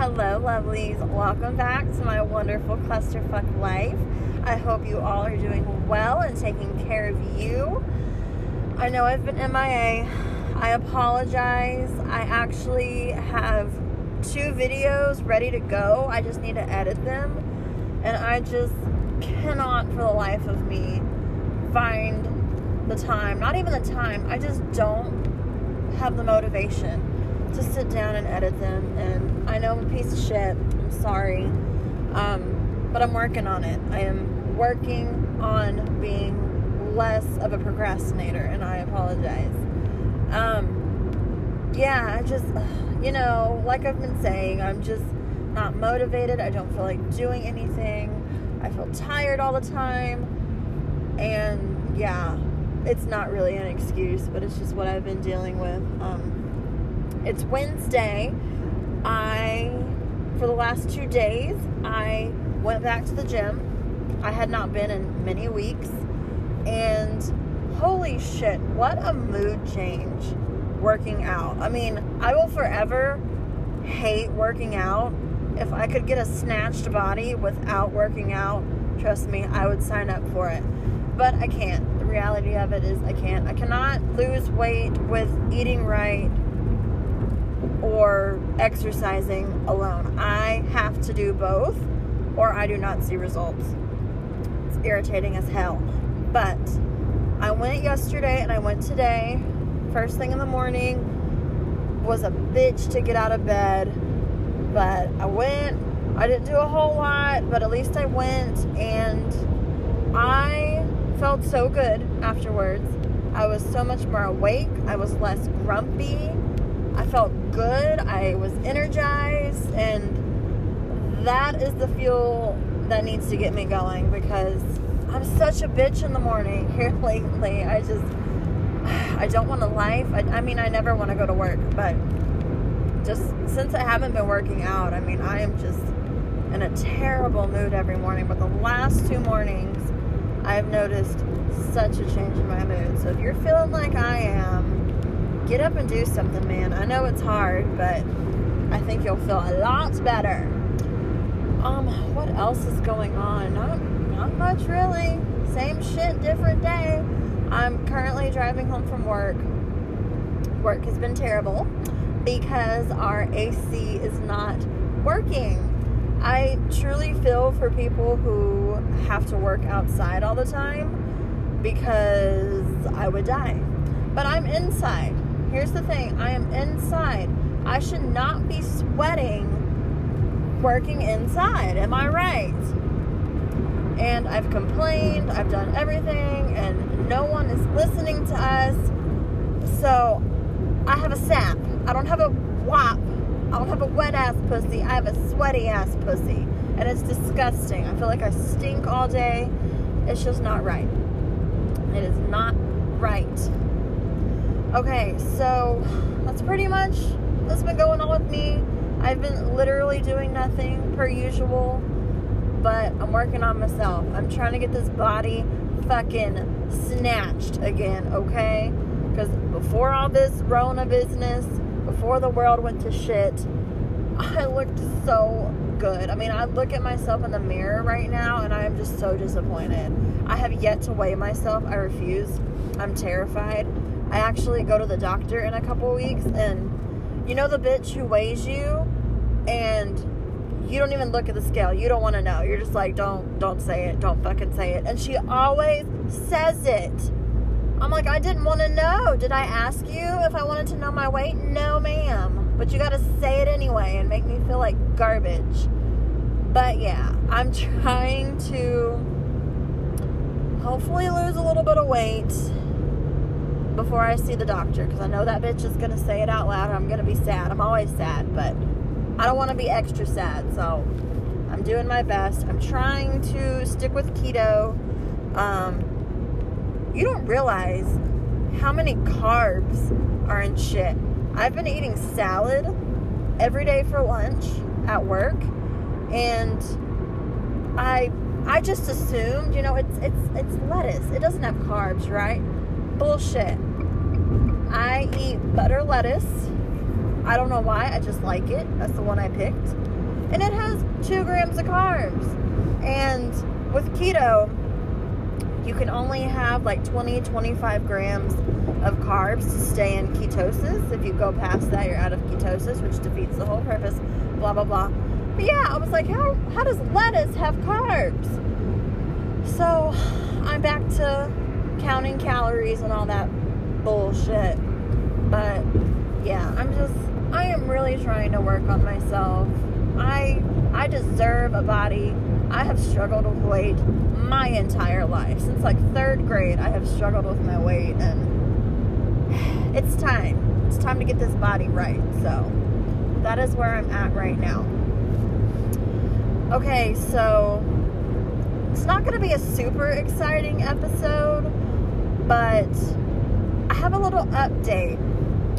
Hello, lovelies. Welcome back to my wonderful clusterfuck life. I hope you all are doing well and taking care of you. I know I've been MIA. I apologize. I actually have two videos ready to go. I just need to edit them. And I just cannot, for the life of me, find the time. Not even the time. I just don't have the motivation to sit down and edit them. And I know I'm a piece of shit. I'm sorry. Um, but I'm working on it. I am working on being less of a procrastinator, and I apologize. Um, yeah, I just, you know, like I've been saying, I'm just not motivated. I don't feel like doing anything. I feel tired all the time. And yeah, it's not really an excuse, but it's just what I've been dealing with. Um, it's Wednesday. I, for the last two days, I went back to the gym. I had not been in many weeks. And holy shit, what a mood change working out. I mean, I will forever hate working out. If I could get a snatched body without working out, trust me, I would sign up for it. But I can't. The reality of it is, I can't. I cannot lose weight with eating right or exercising alone. I have to do both or I do not see results. It's irritating as hell. But I went yesterday and I went today. First thing in the morning was a bitch to get out of bed. But I went. I didn't do a whole lot, but at least I went and I felt so good afterwards. I was so much more awake. I was less grumpy. I felt good. I was energized. And that is the fuel that needs to get me going because I'm such a bitch in the morning here lately. I just, I don't want a life. I, I mean, I never want to go to work, but just since I haven't been working out, I mean, I am just in a terrible mood every morning. But the last two mornings, I've noticed such a change in my mood. So if you're feeling like I am, get up and do something, man. I know it's hard, but I think you'll feel a lot better. Um, what else is going on? Not, not much really. Same shit, different day. I'm currently driving home from work. Work has been terrible because our AC is not working. I truly feel for people who have to work outside all the time because I would die. But I'm inside. Here's the thing I am inside. I should not be sweating working inside. Am I right? And I've complained, I've done everything, and no one is listening to us. So I have a SAP. I don't have a WAP. I don't have a wet ass pussy. I have a sweaty ass pussy. And it's disgusting. I feel like I stink all day. It's just not right. It is not right. Okay, so that's pretty much what's been going on with me. I've been literally doing nothing per usual, but I'm working on myself. I'm trying to get this body fucking snatched again, okay? Because before all this Rona business, before the world went to shit, I looked so good. I mean, I look at myself in the mirror right now and I am just so disappointed. I have yet to weigh myself. I refuse. I'm terrified. I actually go to the doctor in a couple weeks, and you know the bitch who weighs you, and you don't even look at the scale. You don't want to know. You're just like, don't, don't say it. Don't fucking say it. And she always says it. I'm like, I didn't want to know. Did I ask you if I wanted to know my weight? No, ma'am. But you got to say it anyway and make me feel like garbage. But yeah, I'm trying to hopefully lose a little bit of weight before I see the doctor because I know that bitch is going to say it out loud. I'm going to be sad. I'm always sad, but I don't want to be extra sad. So I'm doing my best. I'm trying to stick with keto. Um, you don't realize how many carbs are in shit. I've been eating salad every day for lunch at work, and I I just assumed, you know, it's it's it's lettuce. It doesn't have carbs, right? Bullshit. I eat butter lettuce. I don't know why, I just like it. That's the one I picked. and it has two grams of carbs. And with keto, you can only have like 20, 25 grams of carbs to stay in ketosis. If you go past that, you're out of ketosis, which defeats the whole purpose. Blah blah blah. But yeah, I was like, how how does lettuce have carbs? So I'm back to counting calories and all that bullshit. But yeah, I'm just I am really trying to work on myself. I I deserve a body. I have struggled with weight my entire life. Since like 3rd grade, I have struggled with my weight and it's time. It's time to get this body right. So, that is where I'm at right now. Okay, so it's not going to be a super exciting episode, but I have a little update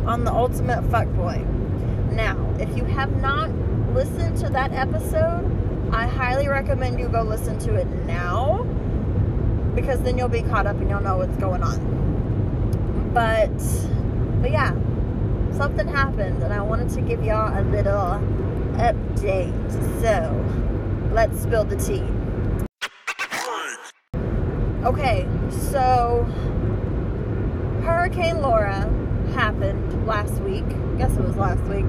on the Ultimate Fuckboy. Now, if you have not listened to that episode, I highly recommend you go listen to it now because then you'll be caught up and you'll know what's going on. But, but yeah, something happened and I wanted to give y'all a little update. So, let's spill the tea. Okay, so Hurricane Laura happened last week. I guess it was last week.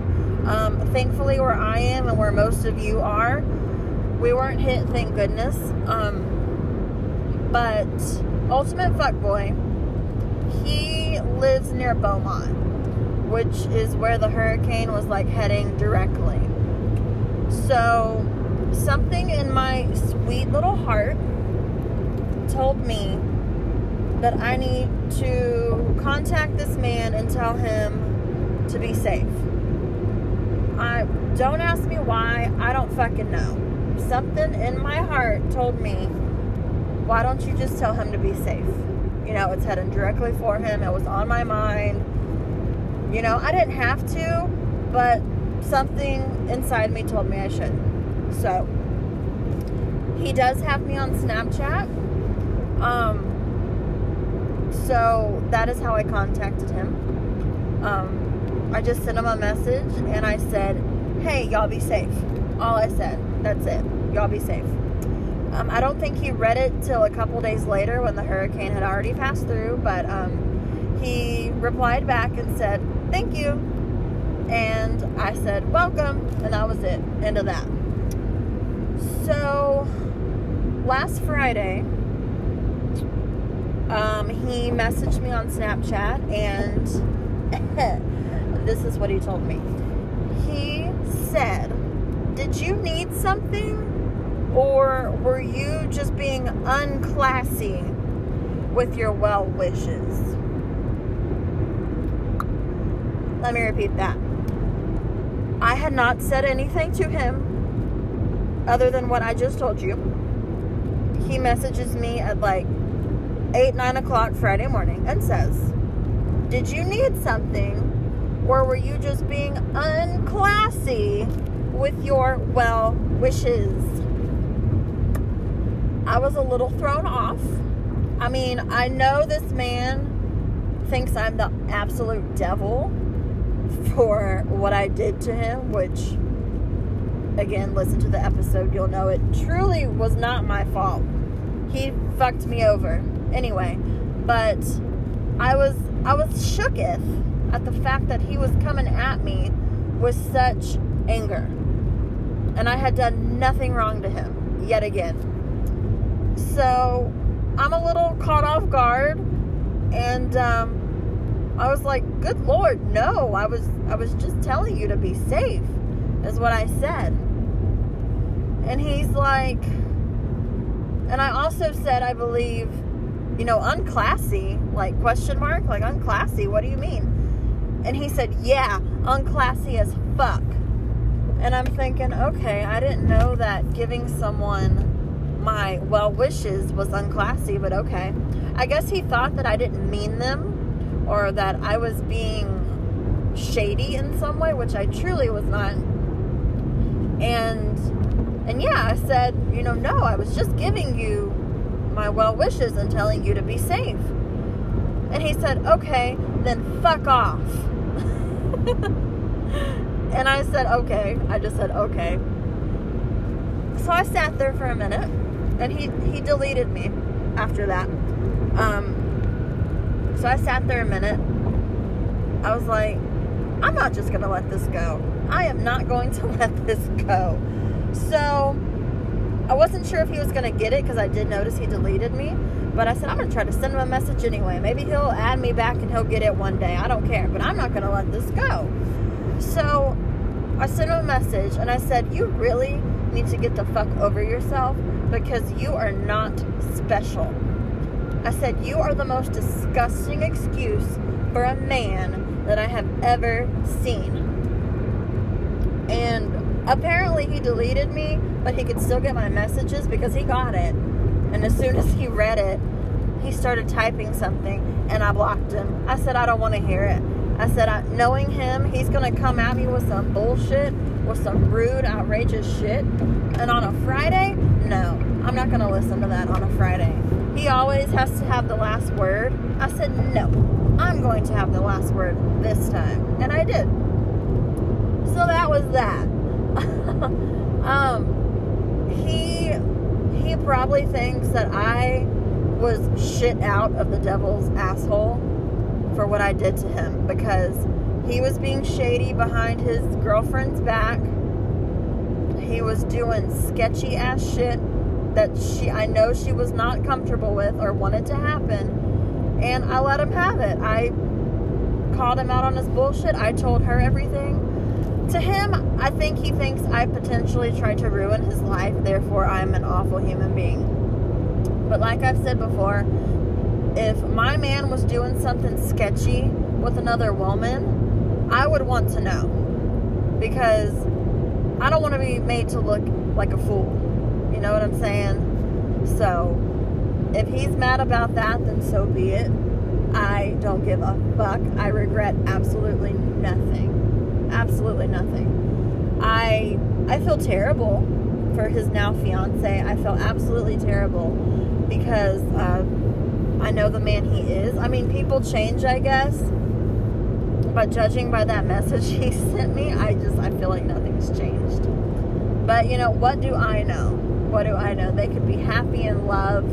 Um, thankfully, where I am and where most of you are, we weren't hit, thank goodness. Um, but Ultimate Fuckboy, he lives near Beaumont, which is where the hurricane was like heading directly. So, something in my sweet little heart told me that I need to contact this man and tell him to be safe. I don't ask me why, I don't fucking know. Something in my heart told me, why don't you just tell him to be safe? You know, it's heading directly for him. It was on my mind. You know, I didn't have to, but something inside me told me I should. So, he does have me on Snapchat. Um, so that is how I contacted him. Um, I just sent him a message and I said, hey, y'all be safe. All I said. That's it. Y'all be safe. Um, I don't think he read it till a couple days later when the hurricane had already passed through, but um, he replied back and said, thank you. And I said, welcome. And that was it. End of that. So last Friday, um, he messaged me on Snapchat and this is what he told me. He said, Did you need something? Or were you just being unclassy with your well wishes? Let me repeat that. I had not said anything to him other than what I just told you. He messages me at like 8, 9 o'clock Friday morning and says, Did you need something? Or were you just being unclassy with your well wishes? I was a little thrown off. I mean, I know this man thinks I'm the absolute devil for what I did to him, which, again, listen to the episode, you'll know it truly was not my fault. He fucked me over anyway, but I was I was shooketh at the fact that he was coming at me with such anger. And I had done nothing wrong to him yet again. So I'm a little caught off guard and um, I was like, "Good lord, no. I was I was just telling you to be safe." Is what I said. And he's like and I also said, I believe you know, unclassy, like question mark, like unclassy, what do you mean? And he said, yeah, unclassy as fuck. And I'm thinking, okay, I didn't know that giving someone my well wishes was unclassy, but okay. I guess he thought that I didn't mean them or that I was being shady in some way, which I truly was not. And and yeah, I said, you know, no, I was just giving you my well wishes and telling you to be safe. And he said, okay, then fuck off. and I said, okay. I just said, okay. so I sat there for a minute, and he he deleted me after that. Um, so I sat there a minute. I was like, I'm not just gonna let this go. I am not going to let this go. So I wasn't sure if he was gonna get it because I did notice he deleted me. But I said, I'm going to try to send him a message anyway. Maybe he'll add me back and he'll get it one day. I don't care. But I'm not going to let this go. So I sent him a message and I said, You really need to get the fuck over yourself because you are not special. I said, You are the most disgusting excuse for a man that I have ever seen. And apparently he deleted me, but he could still get my messages because he got it. And as soon as he read it, he started typing something and I blocked him. I said, I don't want to hear it. I said, I, knowing him, he's going to come at me with some bullshit, with some rude, outrageous shit. And on a Friday, no, I'm not going to listen to that on a Friday. He always has to have the last word. I said, no, I'm going to have the last word this time. And I did. So that was that. um, he he probably thinks that I was shit out of the devil's asshole for what I did to him because he was being shady behind his girlfriend's back. He was doing sketchy ass shit that she I know she was not comfortable with or wanted to happen. And I let him have it. I called him out on his bullshit. I told her everything to him, I think he thinks I potentially tried to ruin his life, therefore, I'm an awful human being. But like I've said before, if my man was doing something sketchy with another woman, I would want to know. Because I don't want to be made to look like a fool. You know what I'm saying? So, if he's mad about that, then so be it. I don't give a fuck. I regret absolutely nothing absolutely nothing. I I feel terrible for his now fiance. I feel absolutely terrible because uh, I know the man he is. I mean, people change, I guess. But judging by that message he sent me, I just I feel like nothing's changed. But you know, what do I know? What do I know? They could be happy in love,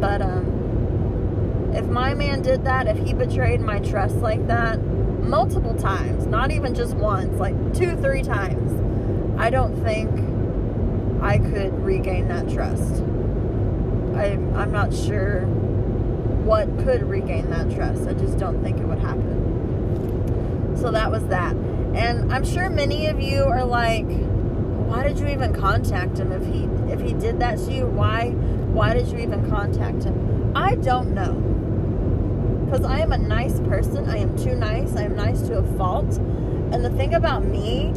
but um, if my man did that, if he betrayed my trust like that, multiple times, not even just once, like two, three times, I don't think I could regain that trust. I, I'm not sure what could regain that trust. I just don't think it would happen. So that was that. And I'm sure many of you are like, why did you even contact him if he if he did that to you? Why why did you even contact him? I don't know because I am a nice person. I am too nice. I am nice to a fault. And the thing about me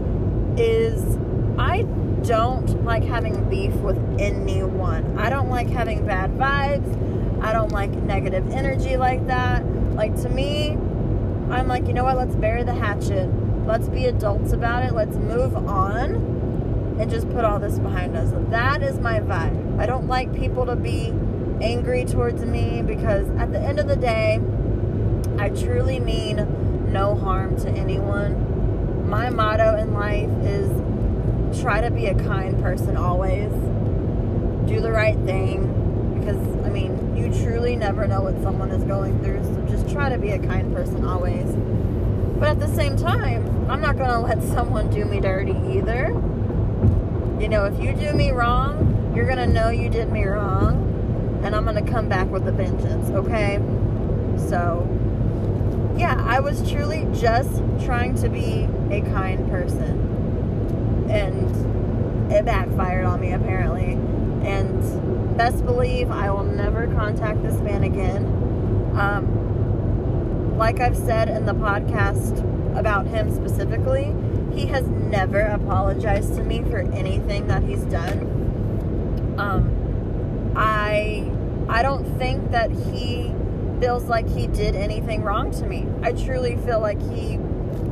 is I don't like having beef with anyone. I don't like having bad vibes. I don't like negative energy like that. Like to me, I'm like, you know what? Let's bury the hatchet. Let's be adults about it. Let's move on and just put all this behind us. That is my vibe. I don't like people to be angry towards me because at the end of the day, I truly mean no harm to anyone. My motto in life is try to be a kind person always. Do the right thing because, I mean, you truly never know what someone is going through. So just try to be a kind person always. But at the same time, I'm not going to let someone do me dirty either. You know, if you do me wrong, you're going to know you did me wrong. And I'm going to come back with a vengeance, okay? So, yeah, I was truly just trying to be a kind person. And it backfired on me, apparently. And best believe I will never contact this man again. Um, like I've said in the podcast about him specifically, he has never apologized to me for anything that he's done. Um, I I don't think that he feels like he did anything wrong to me. I truly feel like he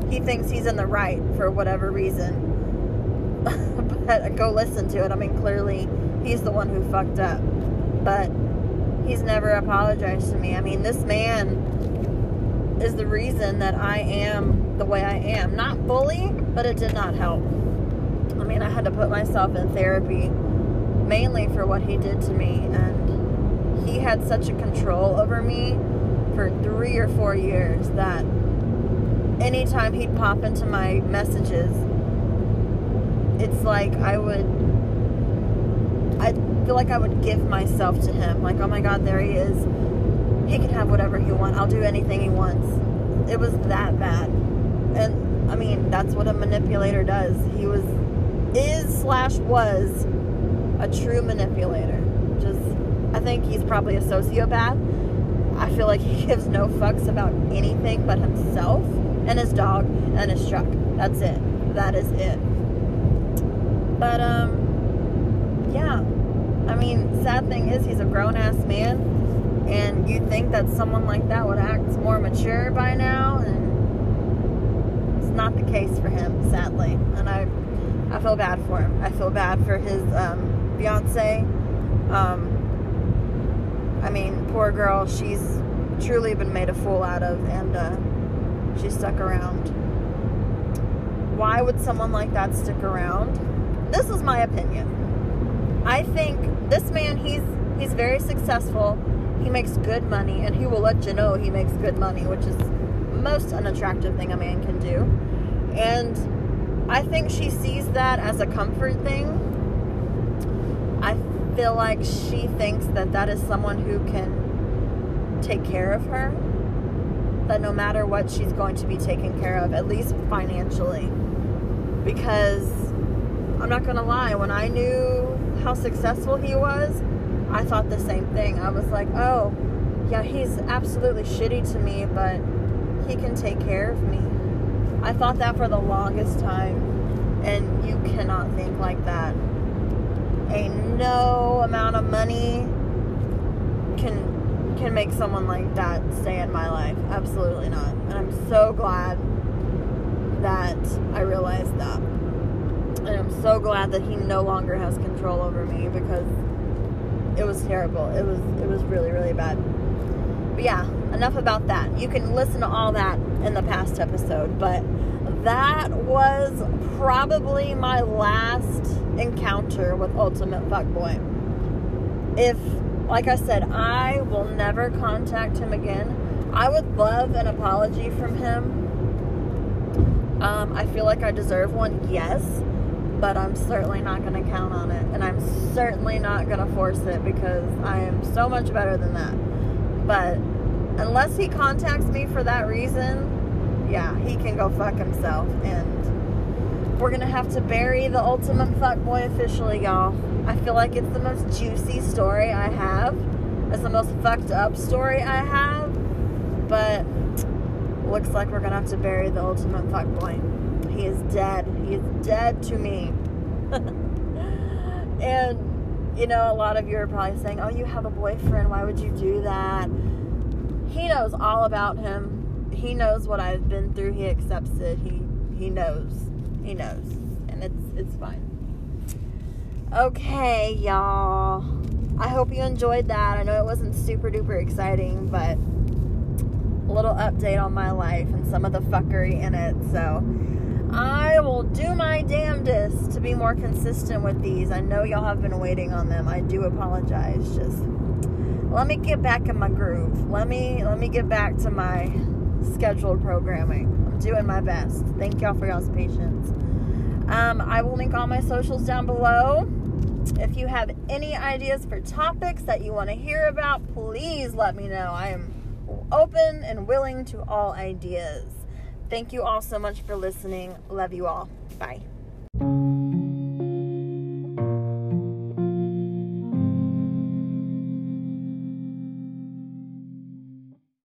he thinks he's in the right for whatever reason. but go listen to it. I mean, clearly he's the one who fucked up. But he's never apologized to me. I mean, this man is the reason that I am the way I am. Not fully, but it did not help. I mean, I had to put myself in therapy mainly for what he did to me. And he had such a control over me for three or four years that anytime he'd pop into my messages, it's like I would, I feel like I would give myself to him. Like, oh my God, there he is. He can have whatever he wants. I'll do anything he wants. It was that bad. And I mean, that's what a manipulator does. He was, is slash was a true manipulator. I think he's probably a sociopath. I feel like he gives no fucks about anything but himself and his dog and his truck. That's it. That is it. But, um, yeah. I mean, sad thing is, he's a grown ass man, and you'd think that someone like that would act more mature by now, and it's not the case for him, sadly. And I, I feel bad for him. I feel bad for his um, fiance. Um, I mean, poor girl, she's truly been made a fool out of, and uh, she stuck around. Why would someone like that stick around? This is my opinion. I think this man, he's he's very successful. He makes good money, and he will let you know he makes good money, which is most unattractive thing a man can do. And I think she sees that as a comfort thing. Feel like she thinks that that is someone who can take care of her. That no matter what, she's going to be taken care of, at least financially. Because I'm not going to lie, when I knew how successful he was, I thought the same thing. I was like, oh, yeah, he's absolutely shitty to me, but he can take care of me. I thought that for the longest time, and you cannot think like that. A no amount of money can can make someone like that stay in my life. Absolutely not. And I'm so glad that I realized that. And I'm so glad that he no longer has control over me because it was terrible. It was it was really really bad. But yeah, enough about that. You can listen to all that in the past episode, but that was probably my last encounter with Ultimate Fuckboy. If like I said, I will never contact him again. I would love an apology from him. Um, I feel like I deserve one, yes, but I'm certainly not going to count on it. And I'm certainly not going to force it because I am so much better than that. But unless he contacts me for that reason, yeah, he can go fuck himself. And we're to have to bury the ultimate fuckboy officially, y'all. I feel like it's the most juicy story I have. It's the most fucked up story I have. But looks like we're gonna have to bury the ultimate fuckboy. He is dead. He is dead to me. and you know, a lot of you are probably saying, "Oh, you have a boyfriend. Why would you do that?" He knows all about him. He knows what I've been through. He accepts it. He he knows. He knows, and it's it's fine. Okay, y'all. I hope you enjoyed that. I know it wasn't super duper exciting, but a little update on my life and some of the fuckery in it. So I will do my damnedest to be more consistent with these. I know y'all have been waiting on them. I do apologize. Just let me get back in my groove. Let me let me get back to my scheduled programming. I'm doing my best. Thank y'all for y'all's patience. Um, I will link all my socials down below. If you have any ideas for topics that you want to hear about, please let me know. I am open and willing to all ideas. Thank you all so much for listening. Love you all. Bye.